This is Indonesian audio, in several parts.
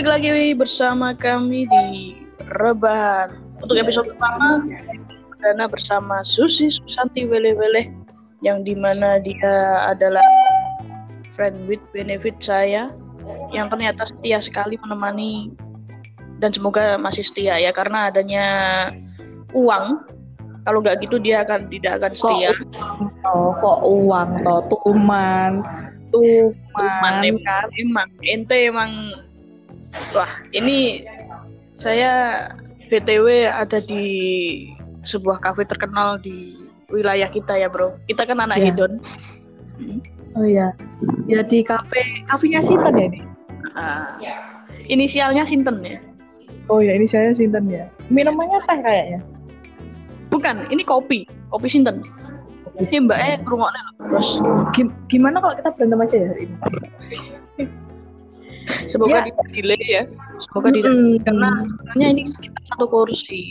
Balik lagi bersama kami di Rebahan. Untuk episode pertama, perdana bersama Susi Susanti Wele Wele yang di mana dia adalah friend with benefit saya yang ternyata setia sekali menemani dan semoga masih setia ya karena adanya uang. Kalau nggak gitu dia akan tidak akan setia. Oh, kok uang toh? Tuman, Tuman tuman. emang, emang ente emang wah ini saya btw ada di sebuah kafe terkenal di wilayah kita ya bro kita kan anak Ya. hedon Oh iya, ya di kafe, kafenya Sinten ya ini? Ah, inisialnya Sinten ya Oh ya, ini saya Sinten ya. Minumannya teh kayaknya. bukan ini kopi kopi Sinten ini mbaknya kerungoknya terus Gim- gimana kalau kita berantem aja ya hari ini? Semoga Ya. tidak delay ya semoga tidak Mm-mm. karena sebenarnya ini sekitar satu kursi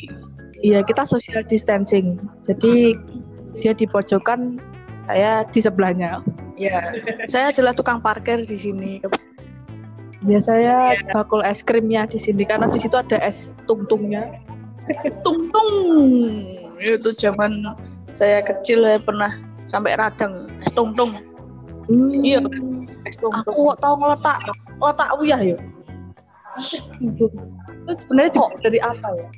Iya, kita social distancing. Jadi dia di pojokan, saya di sebelahnya. ya saya adalah tukang parkir di sini Ya saya bakul es krimnya di sini karena di situ ada es tungtungnya. tung tung itu zaman saya kecil saya pernah sampai radang es tung tung Hmm. Iya. Aku kok tahu ngeletak letak uyah ya. Itu sebenarnya kok dari apa ya?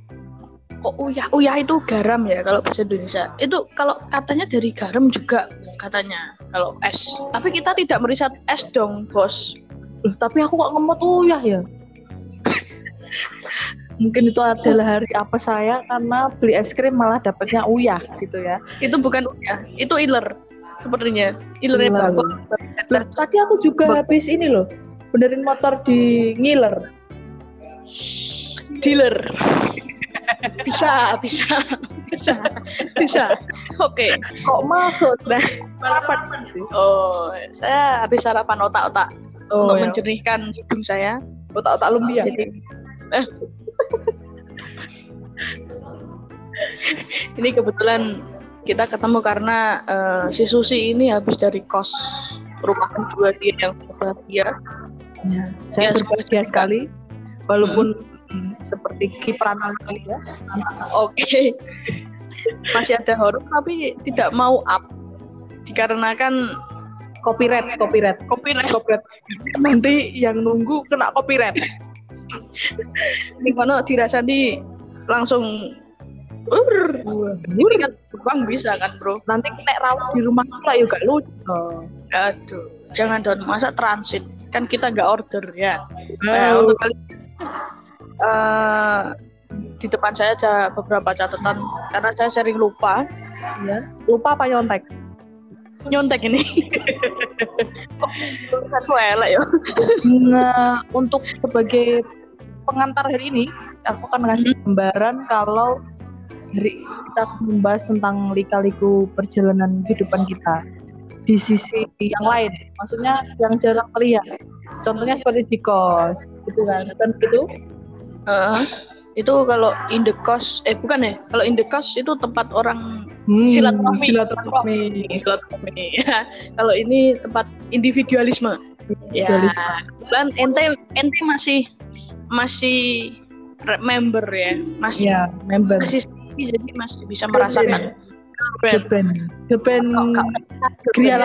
kok uyah uyah itu garam ya kalau bahasa Indonesia itu kalau katanya dari garam juga katanya kalau es tapi kita tidak meriset es dong bos Loh, tapi aku kok ngemot uyah ya? Mungkin itu adalah hari apa saya karena beli es krim malah dapatnya uyah gitu ya. itu bukan uyah itu iler sepertinya ilernya Iler. bagus Loh, tadi aku juga Bak- habis ini loh, benerin motor di ngiler. dealer bisa bisa bisa bisa oke Kok masuk? Nah, apa sih? oh saya habis sarapan otak-otak Oh, untuk ya. menjernihkan hidung saya otak-otak lumpia. jadi eh. ini kebetulan kita ketemu karena eh, si Susi ini habis dari kos rumah kedua dia yang bahagia Ya, saya Ya, berbahagia sekali walaupun hmm, seperti kiprah kali ya. Oke. Masih ada horor tapi tidak mau up dikarenakan Copyright, copyright. copyright. Copyright. Nanti yang nunggu kena copyright. Ini kono dirasani langsung Ur, ini kan bang bisa kan bro Nanti nek rawat di rumah pula juga lucu. Aduh, jangan dong masa transit kan kita nggak order ya. Oh. Eh, untuk kali eh, di depan saya ada beberapa catatan karena saya sering lupa ya. Lupa apa nyontek? nyontek ini. oh, aku elek ya. Nah, untuk sebagai pengantar hari ini, aku akan ngasih gambaran kalau hari kita membahas tentang lika-liku perjalanan kehidupan kita di sisi yang lain. Maksudnya yang jarang terlihat. Contohnya seperti di kos, gitu kan? Kan gitu? Heeh. itu kalau in the cost eh bukan ya kalau in the cost itu tempat orang Hmm, Silaturahmi. Silaturahmi. silaturahmi ya kalau ini tempat individualisme ya dan ente ente masih masih member ya masih Ya, member. masih jadi masih bisa merasakan. Brand. band. The band Gria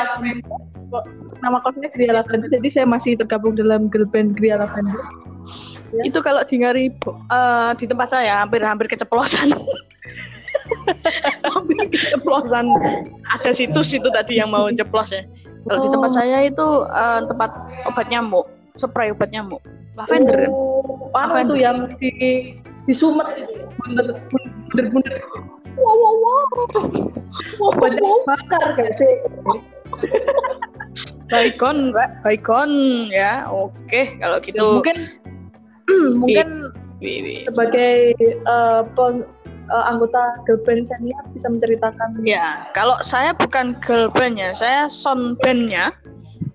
Nama kosnya Gria Lavender, jadi saya masih tergabung dalam band Gria Lavender. itu kalau di ngari eh, di tempat saya hampir hampir keceplosan. Hampir keceplosan. Ada situs itu tadi yang mau ceplos ya. Kalau di tempat Oh. saya itu eh, tempat obat nyamuk spray obat nyamuk. Lavender. Oh, apa Lavender. itu yang di di Sumet bener bener bener wow wow wow. Banyak bakar gak sih. Baikon mbak. Baikon ya. Oke kalau gitu. Mungkin mungkin Wi- wi. sebagai eh, peng- eh, anggota girl band senior bisa menceritakan. Ya kalau saya bukan girl band ya saya sound bandnya.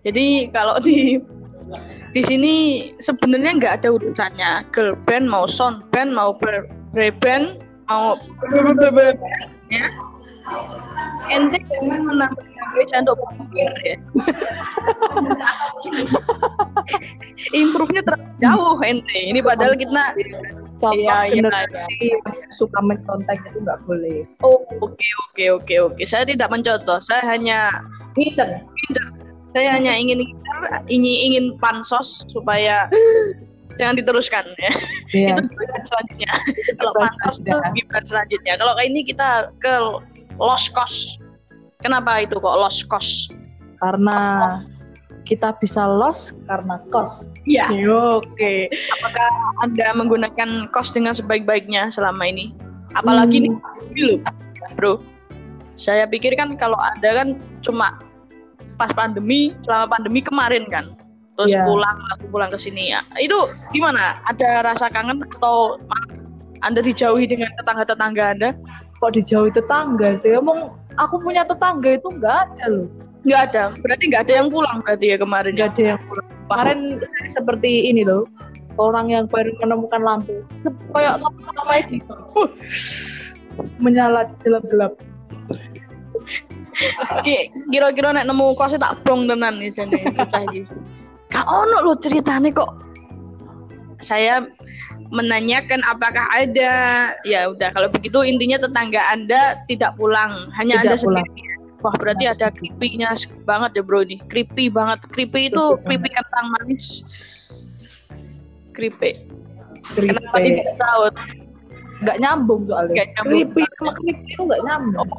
Jadi kalau di di sini sebenarnya nggak ada urusannya. Girl band mau sound band mau boy band mau ya ente jangan menambah-nambah untuk berpikir ya improve-nya terlalu jauh ente. Ini padahal kita Iya, iya, generasi suka mencontek itu nggak boleh. Oh, oke oke oke oke. Saya tidak mencontoh. Saya hanya Ngiter. saya hanya ingin ingin ingin pansos supaya jangan diteruskan ya. Iya. Itu gibran selanjutnya. Kalau pansos itu gibran selanjutnya. Kalau kayak ini kita ke lost cost. Kenapa itu kok lost cost? Karena kita bisa loss karena cost. Iya. Oke. Apakah Anda menggunakan kos dengan sebaik-baiknya selama ini? Apalagi Hmm. nih, dulu, bro. Saya pikir kan kalau Anda kan cuma pas pandemi, selama pandemi kemarin kan. Terus Iya. pulang, aku pulang ke sini ya. Itu gimana? Ada rasa kangen atau Anda dijauhi dengan tetangga-tetangga Anda? Kok dijauhi tetangga sih? Emang aku punya tetangga itu nggak ada loh. Nggak ada. Berarti nggak ada yang pulang berarti ya kemarin ya? Nggak ada yang pulang. Kemarin saya seperti ini loh. Orang yang baru menemukan lampu. Kayak lampu ramai gitu. Menyala gelap-gelap. Ki- kira-kira nek nemu kosnya tak bong tenan nih jane bocah iki. Gak ono lo ceritanya kok. Saya menanyakan apakah ada ya udah kalau begitu intinya tetangga Anda tidak pulang, hanya Tidak Anda pulang. sendiri. Wah, berarti ada creepy-nya banget ya, Bro nih. Creepy banget. Creepy itu creepy kentang manis. Creepy. Creepy. Kenapa tidak tahu? Nggak nyambung soalnya. Nggak nyambung. Creepy sama creepy itu nggak nyambung.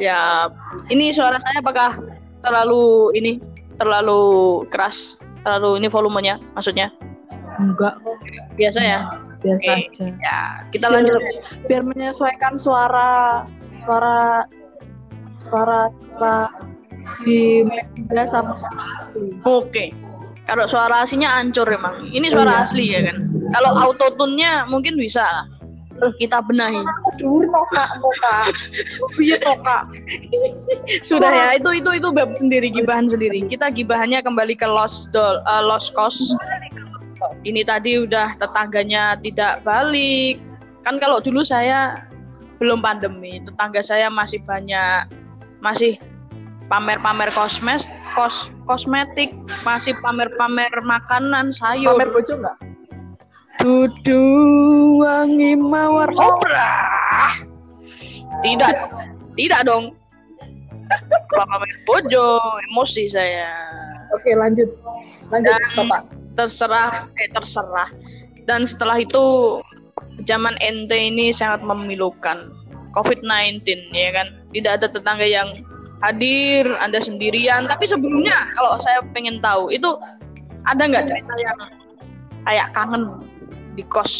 Ya, ini suara saya apakah terlalu ini terlalu keras? Terlalu ini volumenya maksudnya? Enggak kok. Biasa ya? Biasa Oke. aja. Ya, kita Biar- lanjut. biar menyesuaikan suara suara suara suara di media sama suara asli. Oke. Kalau suara aslinya hancur emang. Ini suara Iya. asli ya kan. Kalau autotune-nya mungkin bisa lah. Kita benahi. Dur noka noka. Iya noka. Sudah ya, itu itu itu bab sendiri gibahan sendiri. Kita gibahannya kembali ke lost doll, eh, lost cost. Ini tadi udah tetangganya tidak balik. Kan kalau dulu saya belum pandemi, tetangga saya masih banyak masih pamer-pamer kosmes, kos kosmetik, masih pamer-pamer makanan, sayur. Pamer bojo enggak? Dudu wangi mawar obra. Tidak, tidak dong. Kalau pamer bojo, emosi saya. Oke, lanjut. Lanjut, Dan- Bapak. terserah eh terserah dan setelah itu zaman NT ini sangat memilukan COVID-19 ya kan tidak ada tetangga yang hadir anda sendirian tapi sebelumnya kalau saya pengen tahu itu ada nggak cerita yang kayak kangen di kos.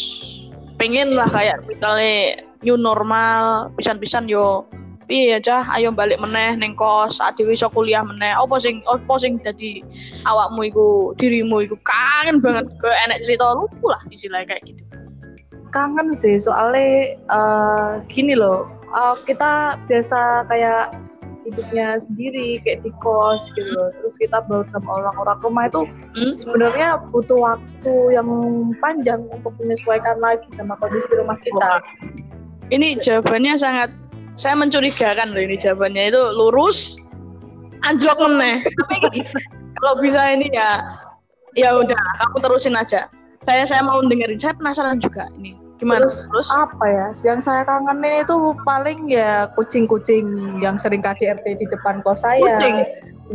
Pengen lah kayak misalnya new normal pisan-pisan yo. Piye cah. Ayo balik meneh neng kos. Saat iso kuliah meneh. Opo sing opo sing dadi awakmu iku dirimu iku? Kangen banget. Ke enek cerita lucu lah istilahnya kayak gitu. Kangen sih, soalnya eh, gini loh, eh, kita biasa kayak hidupnya sendiri kayak di kos gitu loh. Terus kita baru sama orang-orang rumah itu Hmm? sebenarnya butuh waktu yang panjang untuk menyesuaikan lagi sama kondisi rumah kita. ini jawabannya sangat saya mencurigakan loh ini jawabannya itu lurus anjlok meneh tapi kalau bisa ini ya ya udah kamu terusin aja saya saya mau dengerin saya penasaran juga ini gimana Terus, terus apa ya? Yang saya kangenin itu paling ya kucing-kucing yang sering KDRT di depan kos saya. Kucing?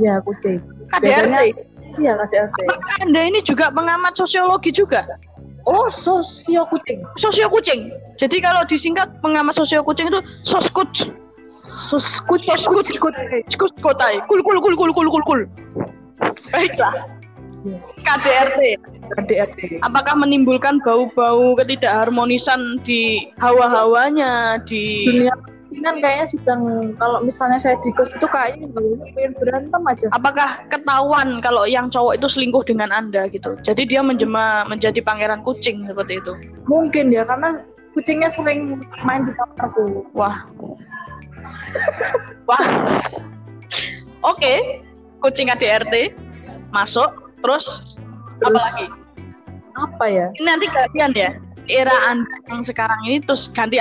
Iya, kucing. KDRT Biasanya iya KDRT. apakah anda ini juga pengamat sosiologi juga Oh, sosio kucing. sosio kucing jadi kalau disingkat pengamat sosio kucing itu soskut kucing Soskut. Skus kotai kul kul kul kul kul kul kul baiklah KDRT KDRT. apakah menimbulkan bau-bau ketidakharmonisan di hawa-hawanya di Dunia kan kayaknya sedang kalau misalnya saya di kos itu kayaknya pengen berantem aja. apakah ketahuan kalau yang cowok itu selingkuh dengan anda gitu? Jadi dia menjema menjadi pangeran kucing seperti itu? Mungkin ya karena kucingnya sering main di kamarku. wah. Wah. Oke. Kucing KDRT masuk terus apa lagi Apa ya? ini nanti gantian ya era anda yang sekarang ini terus ganti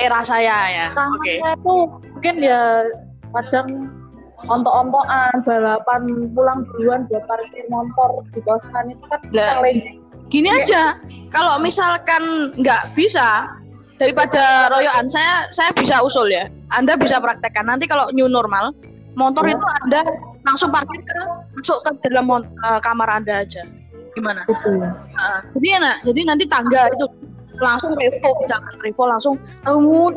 era saya ya oke Kangennya itu mungkin ya kadang ontok-ontokan balapan pulang duluan buat parkir motor di kosan itu kan saling Gini Iya. aja, kalau misalkan nggak bisa daripada royoan, saya saya bisa usul ya. Anda bisa praktekkan nanti kalau new normal, motor itu Anda langsung parkir ke masuk ke dalam mon- eh, kamar Anda aja. Gimana? itu Nah, jadi enak. Jadi nanti tangga itu langsung revo, misalkan revo langsung uh,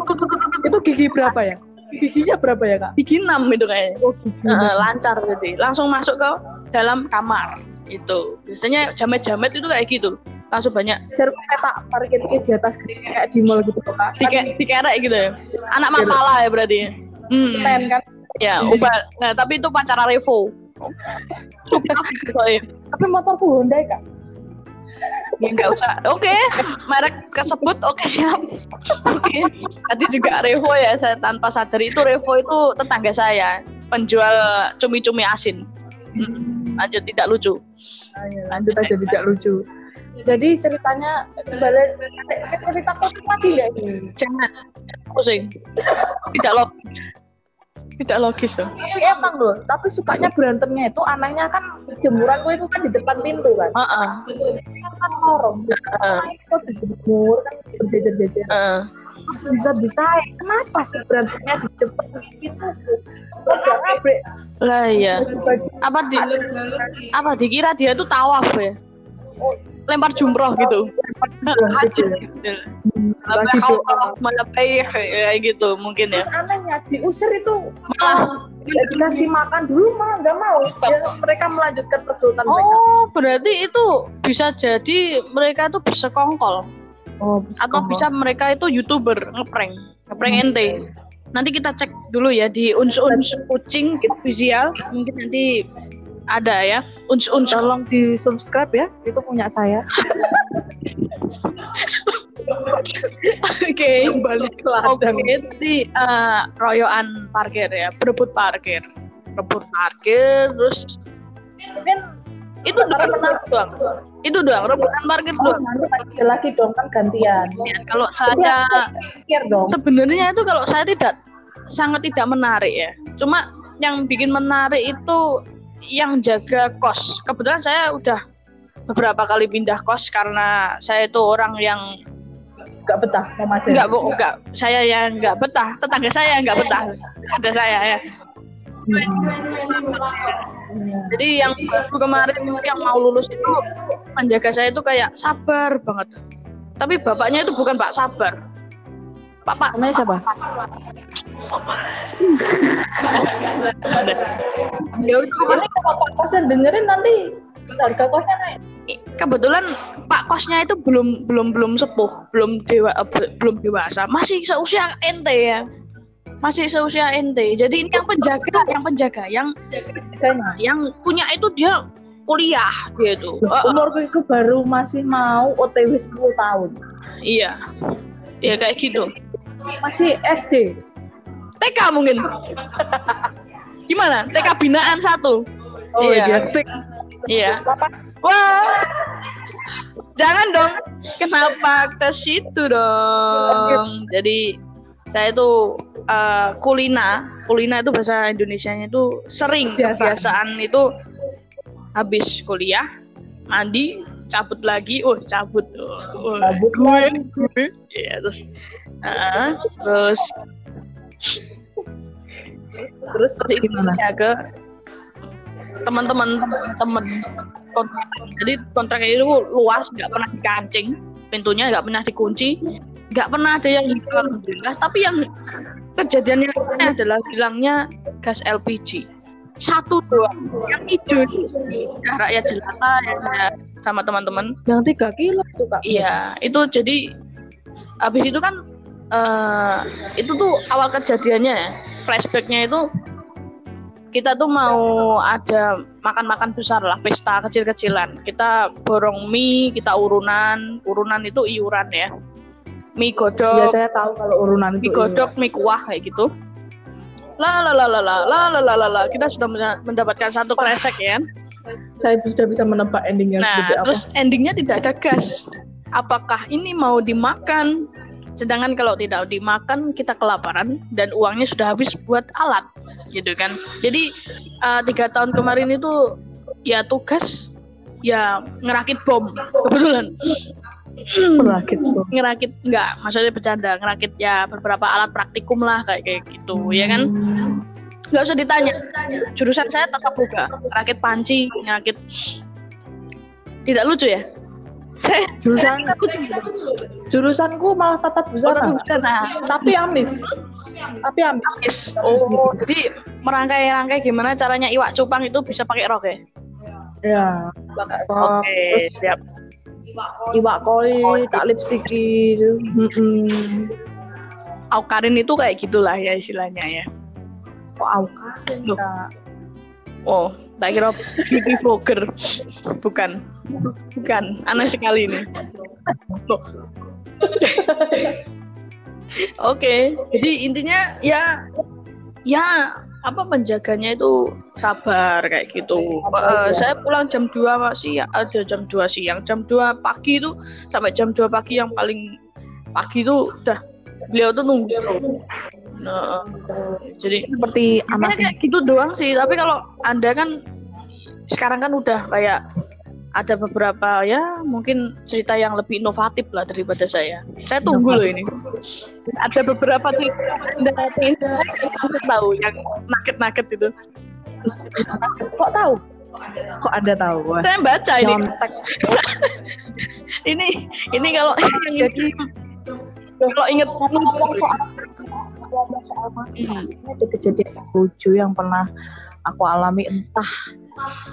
itu gigi berapa ya? Giginya berapa ya kak? Gigi 6 itu kayaknya. oh gigi Eh, lancar jadi. Langsung masuk ke dalam kamar itu. Biasanya jamet-jamet itu kayak gitu. Langsung banyak. Seru peta parkir di atas kayak di mall gitu kak. Dike, dikerek gitu ya. Anak mapala ya berarti ya. Hmm. Keren kan ya ubah nah tapi itu pacara revo Soalnya. tapi motorku Honda kak. Ya nggak usah. Oke merek tersebut oke siap. Oke. Tadi juga revo ya saya tanpa sadar itu revo itu tetangga saya penjual cumi-cumi asin. Hmm, lanjut tidak lucu. Ayo, lanjut aja tidak lucu. Jadi ceritanya balik ceritaku tuh tadi nggak ini? Jangan pusing tidak logis tidak logis tuh Tapi emang loh, tapi sukanya berantemnya itu anaknya kan jemuranku itu kan di depan pintu kan. Heeh. Kan kan lorong. Heeh. Itu dijemur kan berjejer-jejer. Heeh. Bisa bisa. Kenapa sih berantemnya di depan pintu? Lah iya apa di apa dikira dia tuh tawaf ya lempar jumroh gitu. Haji gitu doa. melepai kayak gitu mungkin ya. Anehnya diusir itu malah. nggak dikasih makan dulu mah nggak mau. Ya, mereka melanjutkan perjuangan mereka. oh berarti itu bisa jadi mereka itu bersekongkol Oh, atau bisa mereka itu youtuber ngeprank. Ngeprank ente. Nanti kita cek dulu ya di uns uns kucing visual. Mungkin nanti ada ya. Uns uns tolong di subscribe ya itu punya saya. Oke. Balik ke oke ladang jadi eh, royoan parkir ya berebut parkir. Berebut parkir terus mungkin itu doang doang. Itu doang rebutan parkir oh, doang. nanti lagi lagi dong kan gantian. Ya, kalau saya dong. Sebenarnya itu kalau saya tidak sangat tidak menarik ya. Cuma yang bikin menarik itu yang jaga kos. Kebetulan saya udah beberapa kali pindah kos karena saya itu orang yang nggak betah nggak bu nggak saya yang nggak betah tetangga saya yang nggak betah. Ada saya ya. Jadi yang kemarin yang mau lulus itu penjaga saya itu kayak sabar banget. Tapi bapaknya itu bukan pak sabar pak pak. Namanya siapa? Ya udah ini kalau pak kosan dengerin nanti. Harga kosnya naik. Kebetulan pak kosnya itu belum belum belum sepuh belum dewa eh, be- belum dewasa. Masih seusia ente ya. Masih seusia ente. Jadi ini yang penjaga yang penjaga yang yang punya itu dia kuliah dia itu. Eh, eh, umurku itu baru masih mau OTW 10 tahun. Iya. Iya kayak gitu masih SD TK mungkin. Gimana? TK binaan satu. Oh Iya. iya. Iya? Wah, jangan dong. Kenapa ke situ dong? Jadi saya itu eh, kulina, kulina itu bahasa Indonesianya itu sering. Biasaan. kebiasaan itu habis kuliah mandi cabut lagi, oh cabut. Oh, Cabut gue, gue, ya terus, eh, terus terus terus gimana? ya ke teman-teman teman jadi kontraknya itu luas nggak pernah dikancing. Pintunya nggak pernah dikunci. Nggak pernah ada yang hilang alhamdulillah. Tapi yang kejadian yang adalah hilangnya gas LPG satu doang. Yang hijau ya, rakyat jelata ya sama teman-teman. Yang tiga kilo itu kak? Iya, itu jadi habis itu kan eh itu tuh awal kejadiannya ya. Flashbacknya itu kita tuh mau ada makan-makan besar lah, pesta kecil-kecilan. Kita borong mie, kita urunan, urunan itu iuran ya. Mie ya godok, saya tahu kalau urunan mie godok, mie kuah kayak gitu. La la la la la la la la la. Kita sudah menda- mendapatkan satu kresek ya. iya. saya sudah bisa menebak endingnya Nah, seperti apa terus endingnya tidak ada gas. Apakah ini mau dimakan? Sedangkan kalau tidak dimakan kita kelaparan dan uangnya sudah habis buat alat, gitu kan. Jadi uh, tiga tahun kemarin itu ya tugas ya ngerakit bom kebetulan. Ngerakit bom. ngerakit enggak maksudnya bercanda ngerakit ya beberapa alat praktikum lah kayak kayak gitu ya kan. Hmm. nggak usah ditanya. Jurusan saya tetap buka ngerakit panci ngerakit tidak lucu ya Jurusan jurusanku malah tatap busana. nah Tapi amis. Tapi amis. Oh, jadi merangkai-rangkai gimana caranya iwak cupang itu bisa pakai rok ya? Ya. Oke, siap. Iwak koi, tak lipstiki. Mm-mm. Aukarin itu kayak gitulah ya istilahnya ya. Kok auka? Loh. Oh, tak kira beauty vlogger. Bukan. Bukan. Aneh sekali ini. Loh. Oke, jadi intinya ya ya apa menjaganya itu sabar kayak gitu. Ya. saya pulang jam 2 masih ada jam 2 siang, jam 2 pagi itu sampai jam 2 pagi yang paling pagi itu udah beliau tuh nunggu. Nah, jadi Seperti anak kayak gitu doang sih. Tapi kalau anda kan sekarang kan udah kayak ada beberapa ya mungkin cerita yang lebih inovatif lah daripada saya. Saya tunggu loh ini. Ada beberapa cerita ingin saya tahu yang naked-naked itu. Kok tahu? Kok Anda tahu? Wah. Saya baca ini. Ini ini kalau yang Jadi kalau inget ngomong soal ngomong soal mati, Hmm. ini ada kejadian lucu yang pernah aku alami entah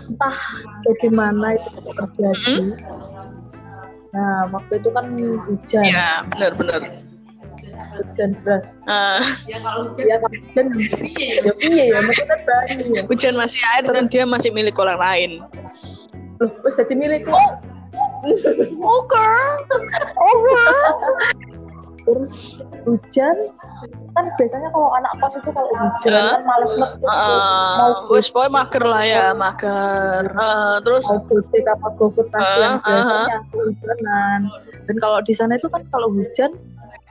entah bagaimana itu terjadi. Nah, waktu itu kan hujan, ya benar-benar. hujan deras. Ah, Ya kalau hujan dan ya iya ya, maksudnya bani ya. hujan masih air dan dia masih milik orang lain. Loh, wis dadi milikku. Oke. Terus hujan kan biasanya kalau anak kos itu kalau hujan Hah? kan males metu mau Uh, wis pokoknya mager lah ya, mager. Uh, terus? Mau gojek apa gofood yang Ah, ah, biasanya aku hujanan. Dan kalau di sana itu kan kalau hujan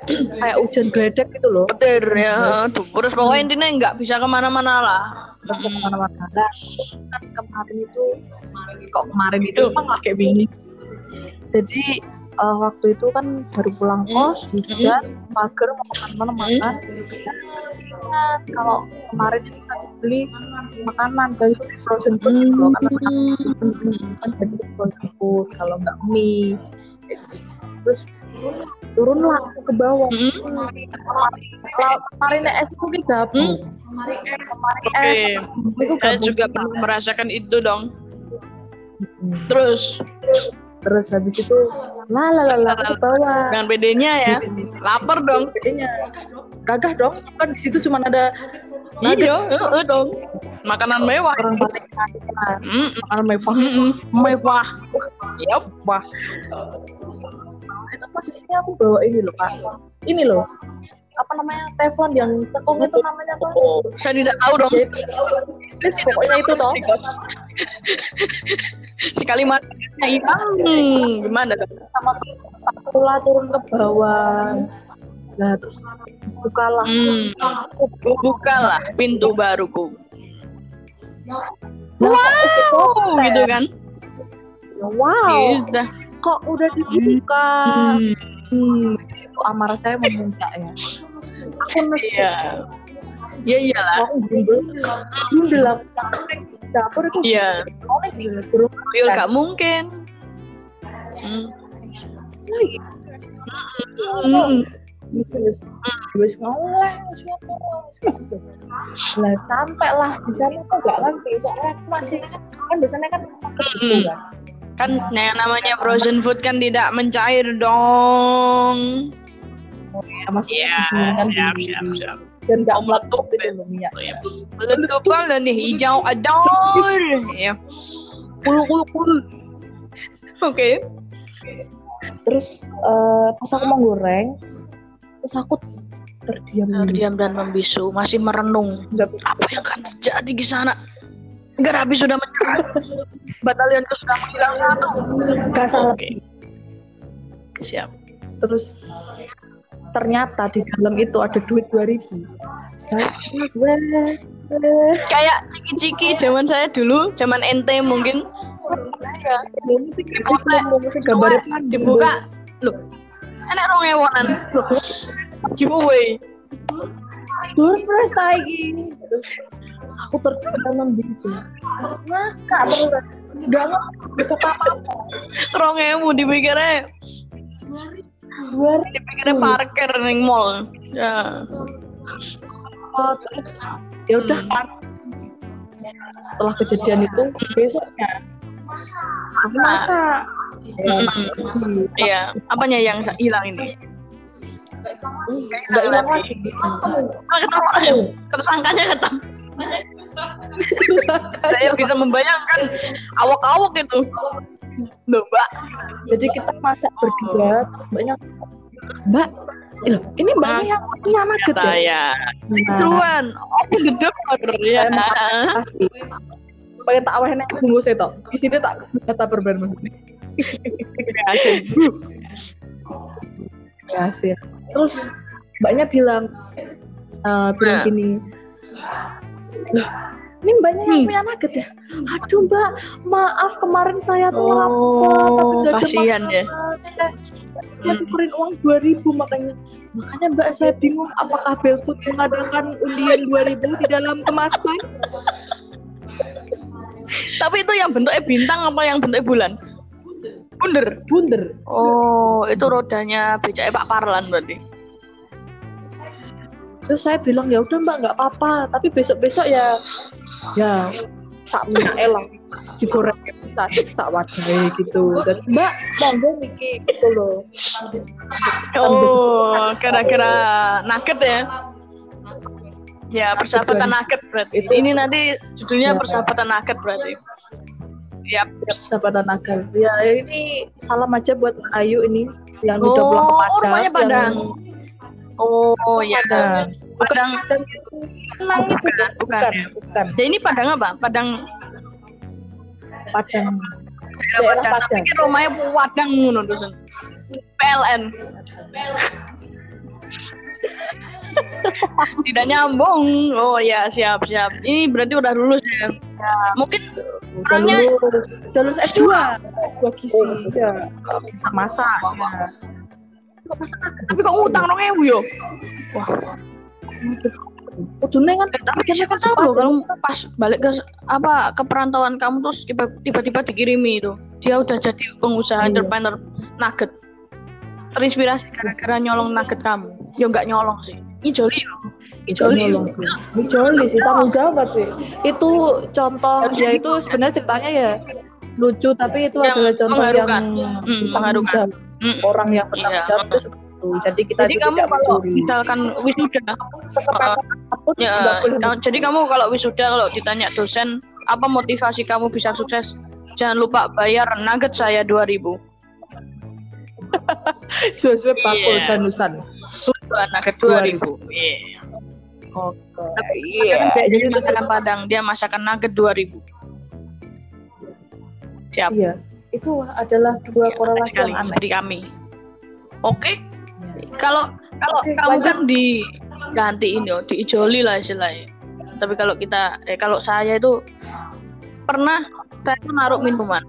kayak hujan gledek gitu loh. Petir ya. Tuh, terus pokoknya intinya nggak bisa ke mana-mana lah. Nggak mau ke mana-mana. Nah kan kemarin itu kok kemarin itu emang lagi bingung jadi eh, waktu itu kan baru pulang Hmm. kos hujan mager mau ke mana makan Ingat, kalau kemarin itu kan beli makanan kayak itu frozen food gitu loh kan kan jadi frozen food kalau nggak mie terus turunlah aku ke bawah Hmm. kalau kemarin es mungkin gabung Hmm. kemarin es itu saya gabung juga pernah merasakan itu dong. Terus terus habis itu lah lah ke bawah. Dengan PD-nya ya, lapar dong. bedanya gagah dong. Kan di situ cuma ada Iya, dong. Makanan mewah. orang paling kaya. Makanan mewah. Mewah. Yup. wah. Itu posisinya aku bawa ini loh kak ini loh apa namanya teflon yang tekung itu namanya apa? Oh, saya tidak tahu dong. Jadi, terus pokoknya itu toh. Sekali matinya hilang, hmm, gimana? Dong? sama pula turun ke bawah. Nah terus bukalah Hmm, bukalah pintu baruku. Nah, Wow, gitu kan? wow. Udah. kok udah dibuka? Hmm, hmm, di situ amarah saya memuncak ya aku nus iya. Ya iyalah. aku bimbel bimbel aku dapur itu Iya. oleh di Yul gak mungkin. Hmm. Hmm. wis ngoleh lah sampai lah di sana kok gak ngerti soalnya aku masih kan biasanya kan gitu kan Kan yang namanya frozen food kan tidak mencair dong. ya masih Iya, membingungkan siap, siap, siap. dan gak Oh, meletup meletup gitu loh minyak Letupan lah nih hijau ador. Ya. Kulu kulu kulu. Oke. terus eh, pas aku mau goreng terus aku terdiam. Terdiam dan membisu, masih merenung. Apa yang akan terjadi di sana? Negara habis sudah menyerang. Batalionku sudah menghilang satu. gak salah Oke. Siap. terus ternyata di dalam itu ada duit 2000 saya kayak ciki-ciki zaman saya dulu zaman NT mungkin ya dibuka gambar dibuka loh enak rong ewonan giveaway surprise lagi aku tertanam biji ngakak terus udah nggak apa rong ewu dipikirnya dipikirnya parkir neng mall ya oh, terus ya udah kan setelah kejadian itu besoknya aku masak Hmm. Iya, apanya yang hilang ini? nggak hilang lagi Ah, ketemu tersangkanya ketemu. Saya bisa membayangkan awak-awak itu. Loh, Mbak. jadi kita masak berdua terus mbaknya mbak loh, ini mbaknya yang punya nugget ya Saya Truan, open the door. Ya. pakai tak awalnya yang saya tau di sini tak kata berban maksudnya Asik. ya sih terus mbaknya bilang eh, bilang Nah. gini loh ini mbaknya yang Hmm. punya nugget ya aduh mbak maaf kemarin saya tuh Oh, lapar tapi ada kasihan ya. saya saya tukerin uang 2000 makanya makanya mbak saya bingung apakah Belfood mengadakan undian 2000 di dalam kemasan Tapi itu yang bentuknya bintang apa yang bentuknya bulan? Bunder. bunder Oh, itu rodanya becaknya Pak Parlan berarti. Terus saya bilang ya udah mbak nggak apa-apa tapi besok besok ya ya tak minyak elang digoreng tak tak wadai gitu dan mbak monggo niki gitu loh Oh, kira-kira nugget ya? Ya, persahabatan nugget berarti. Itu- Ini nanti judulnya Ya. persahabatan nugget berarti. Ya. sahabatan nakal ya ini salam aja buat Ayu ini yang Oh, udah pulang ke oh, Padang rumahnya yang- Padang. Oh, ya. Padang Padang. Itu Bukan, bukan. bukan bukan Ya ini Padang apa? Padang Padang daerah Padang. Tapi Padang. kan rumahnya Padang ngono dusun. PLN. Tidak nyambung. Oh ya, siap, siap. Ini berarti udah lulus ya. Mungkin udah Orangnya- lulus lulus S2 S2 gizi ya bisa masak ya. Tapi kok ngutang dong ewu yo. Wah, Kudune kan tapi siapa tahu loh kalau pas balik ke apa ke perantauan kamu terus tiba- tiba-tiba dikirimi itu. Dia udah jadi pengusaha Iya. entrepreneur nugget. Terinspirasi gara-gara nyolong nugget kamu. Ya nggak nyolong sih. Ini joli loh itu Joli. Ini joli sih tanggung jawab sih. Itu contoh ya itu sebenarnya ceritanya ya lucu tapi itu Yang adalah contoh yang Hmm, tanggung mengharukan. Mm. orang yang bertanggung Iya. jawab itu seperti itu. Jadi kita jadi kamu kalau mencuri. misalkan wisuda sekepepet apa pun ya boleh jadi kamu kalau wisuda kalau ditanya dosen apa motivasi kamu bisa sukses jangan lupa bayar nugget saya 2000 sesuai bakul Iya. danusan. Sudah nugget 2000 Iya. Oke. Iya. Jadi masakan Padang, dia masakan nugget 2000. Siap. Iya. Itu adalah dua Ya, korelasi sekali yang aneh. seperti kami. Oke. Kalau kalau Oke, kamu kan digantiin yo, diijoli lah istilahnya. Tapi kalau kita eh kalau saya itu pernah saya tuh naruh minuman.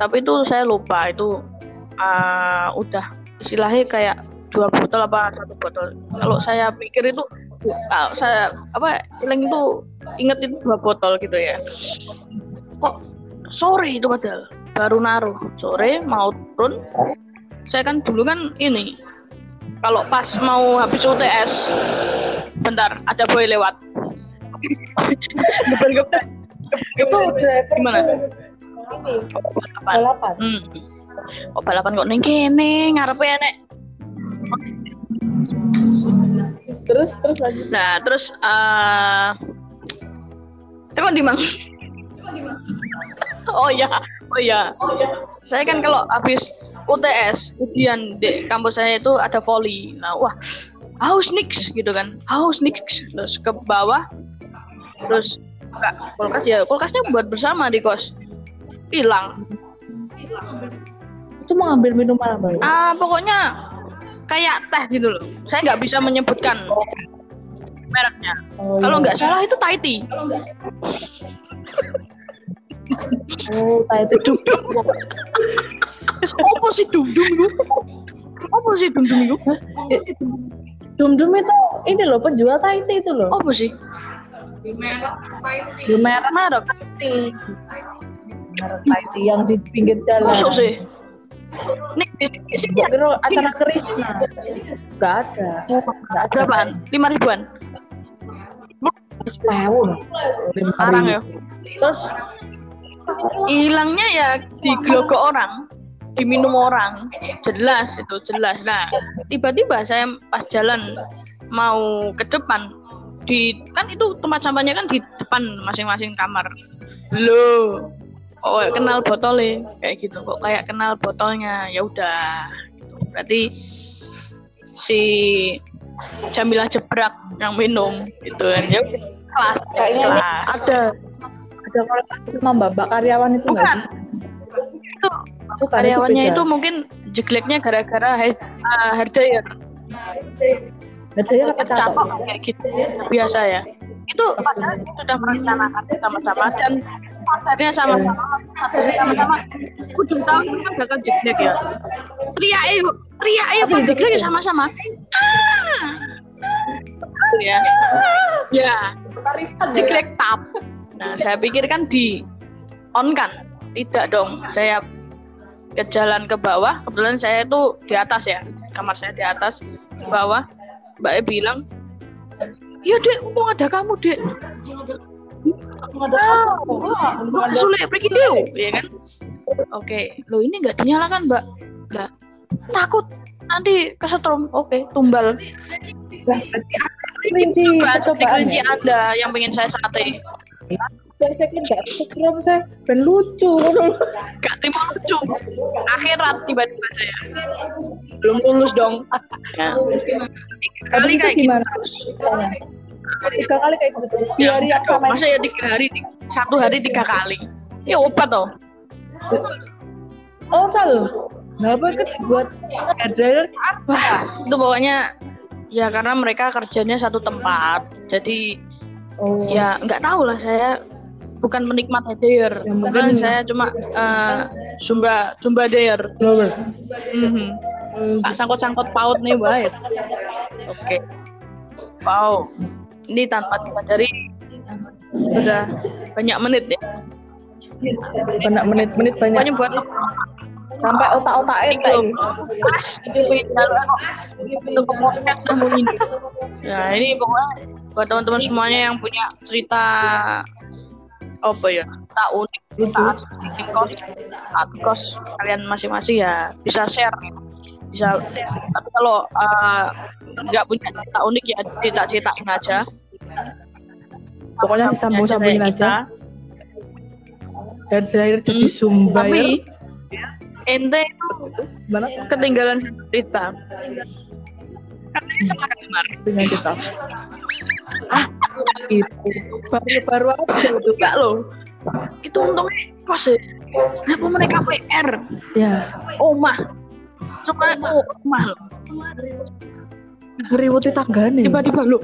Tapi itu saya lupa itu ah, udah istilahnya kayak dua botol apa satu botol. Kalau saya pikir itu kalau saya apa Ileng itu inget itu dua botol gitu ya. Kok sore itu padahal baru naruh sore mau turun saya kan dulu kan ini kalau pas mau habis UTS bentar ada boy lewat geber geber Itu Gimana? Balapan balapan. hmm. kok balapan kok neng kene ngarepe enek Terus terus lanjut. nah terus eh itu kok di Mang? oh ya oh ya saya kan kalau habis UTS ujian di kampus saya itu ada volley nah wah haus niks gitu kan haus niks terus ke bawah terus buka kulkas ya kulkasnya buat bersama di kos hilang Itu mau ngambil minuman apa? ah pokoknya kayak teh gitu loh. Saya nggak bisa menyebutkan mereknya. Oh, Kalau iya. nggak salah itu Thai tea. Oh, Thai tea. Apa sih dum-dum itu? Apa sih dum-dum itu? Dum Dum itu ini loh penjual Thai tea itu loh. Apa sih? Di merek Merek. Thai tea. Merek Thai tea yang di pinggir jalan. Masuk sih. Nih, di di sini kira acara Krishna. Gak ada. Gak ada. berapaan? Lima ribuan. Sepewu. Sekarang ya. Terus Hilangnya ya di gelogok orang, diminum orang. Jelas itu jelas. Nah, tiba-tiba saya pas jalan mau ke depan di kan itu tempat sampahnya kan di depan masing-masing kamar. Loh, oh kenal botolnya kayak gitu kok kayak kenal botolnya ya udah gitu. berarti si Jamilah jebrak yang minum gitu kan ya kelas kayaknya ada ada korelasi sama mbak karyawan itu nggak sih? itu Bukan, karyawannya beda. itu mungkin jeleknya gara-gara uh, hair dryer Bedanya pakai catok. catok kayak gitu. Biasa ya. Itu padahal sudah merencanakan sama-sama dan pacarnya sama-sama. Pacarnya sama-sama. Tahun itu kan bakal jelek ya. Teriak eh teriak buat jelek ya sama-sama. Ah. Ya. Ya. Ya. jelek tap nah saya pikir kan di on kan? Tidak dong saya ke jalan ke bawah. Kebetulan saya itu di atas ya kamar saya di atas bawah. Mbak E bilang iya dek untung ada kamu dek. Ah, sulit pergi deh ya kan? Oke lo ini nggak dinyalakan mbak. Lah takut nanti kesetrum. Oke tumbal. Coba percobaan kelinci ya. anda yang pengen saya sate Saya saya kan nggak kepikiran saya ben lucu. gak terima lucu akhirat tiba-tiba saya belum lulus dong ya. tiga kali itu kayak gimana? Tiga kali kayak gitu. Di Ya, hari yang sama masa ya tiga hari satu hari tiga kali ya obat toh Oh, tahu. Nggak apa kan buat dryer apa? itu pokoknya ya karena mereka kerjanya satu tempat jadi Oh, ya nggak tahu lah saya bukan menikmat hair Yang Kebetulan penting- saya cuma eh, zumba zumba hair blower. Mhm. tak sangkut-sangkut paut nih baik oke. Wow. Ini tanpa disadari sudah banyak menit ya. Banyak menit-menit banyak. pokoknya buat Sampai otak-otak itu pas itu ini nah ini pokoknya buat teman-teman semuanya yang punya cerita apa ya cerita unik cerita di kos atau kos kalian masing-masing ya bisa share bisa tapi kalau eh, nggak punya cerita unik ya cerita ceritain aja Pokoknya disambung-sambungin Kayak kita. aja. Hair dryer jadi Hmm, sumber. tapi ente Gimana? ketinggalan cerita katanya sama kamar Dengan kita. Ah, itu baru-baru aja itu. enggak loh. Itu untungnya kos ya. Kenapa mereka PR Ya, omah. Cuma oh, omah. Ngeriwuti nih. tiba-tiba lo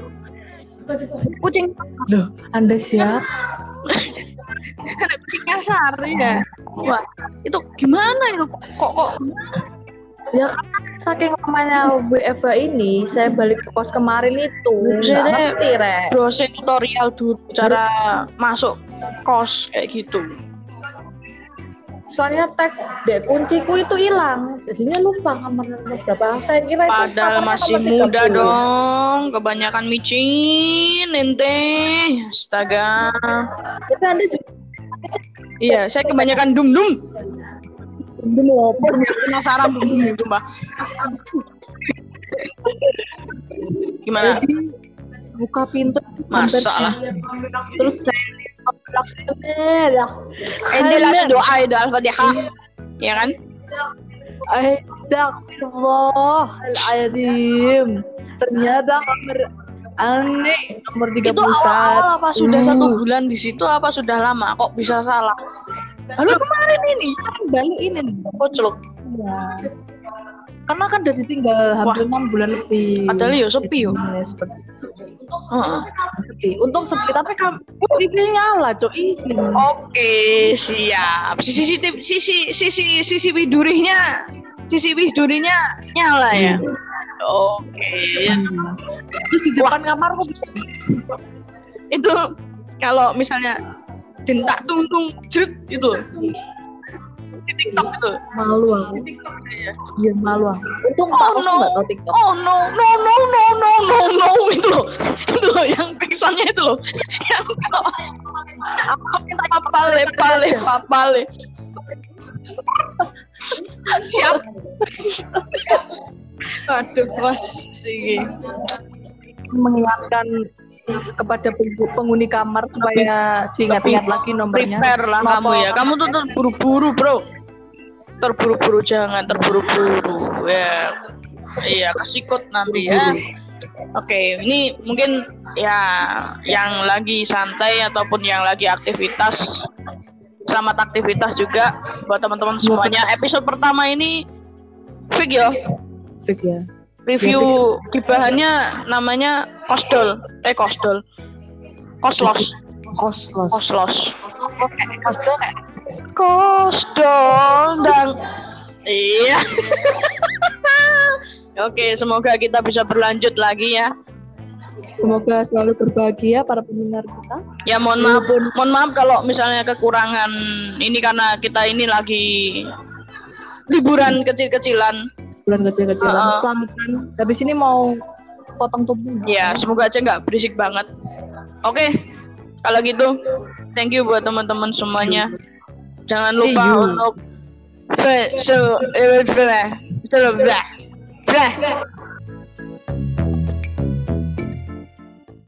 kucing. Loh, Anda siap? ada kucing nyasar ya. Wah itu gimana itu? Kok kok Ya kan saking lamanya WFH ini, saya balik ke kos kemarin itu. Nggak deh. ngerti, Rek. browsing tutorial dulu cara masuk kos kayak gitu Soalnya tag dek kunciku itu hilang. Jadinya lupa kamar nomor berapa. Saya kira itu padahal masih muda 30. dong kebanyakan micin ente astaga Tapi Anda juga iya saya kebanyakan dum dum penasaran mbak gimana? Jadi buka pintu hampir Masa lah. siang. Terus saya lihat ente langsung doa itu al-fatihah. Ya kan? Astagfirullahaladzim. Ternyata nomor aneh nomor 31 itu awal apa? Sudah satu bulan di situ apa sudah lama? Kok bisa salah lalu kemarin ini balik ini koclok ya. karena kan dari tinggal hampir enam bulan lebih Padahal ya sepi yo. Ya, seperti itu. Heeh. sepi untuk sepi tapi kan TV nyala cok ini Oke, siap. Sisi sisi sisi sisi sisi widurihnya sisi widurihnya nyala ya. Oke. terus di depan kamar kok bisa Itu kalau misalnya dentak tungtung jret itu di TikTok itu. malu aku. Iya malu aku. Untung Oh, tak aku no. nggak tahu TikTok. Oh no no no no no no no itu loh. Itu loh yang pingsannya itu loh. Yang aku minta papale pale papale. Siap. Aduh was ini. Mengingatkan kepada peng- penghuni kamar supaya diingat-ingat lagi nomornya. prepare lah kamu ya. kamu tuh terburu-buru bro. Terburu-buru jangan terburu-buru. Ya. Iya kesikut nanti ya. Oke ini mungkin ya yang lagi santai ataupun yang lagi aktivitas. Selamat aktivitas juga buat teman-teman semuanya. Episode pertama ini Fik ya? Ya review gibahannya namanya kosdol eh kosdol. Koslos. Koslos. Koslos. Kosdol dan iya. Oke, semoga kita bisa berlanjut lagi ya. semoga selalu berbahagia para pendengar kita. Ya mohon maaf, mohon maaf kalau misalnya kekurangan ini karena kita ini lagi liburan kecil-kecilan. Bulan kecil-kecilan Uh-uh. selamatan habis ini mau potong tubuh Ya, semoga aja nggak berisik banget. Oke, kalau gitu, thank you buat teman-teman semuanya. Jangan See lupa you. untuk so eh, fe- fe- fe- fe- fe-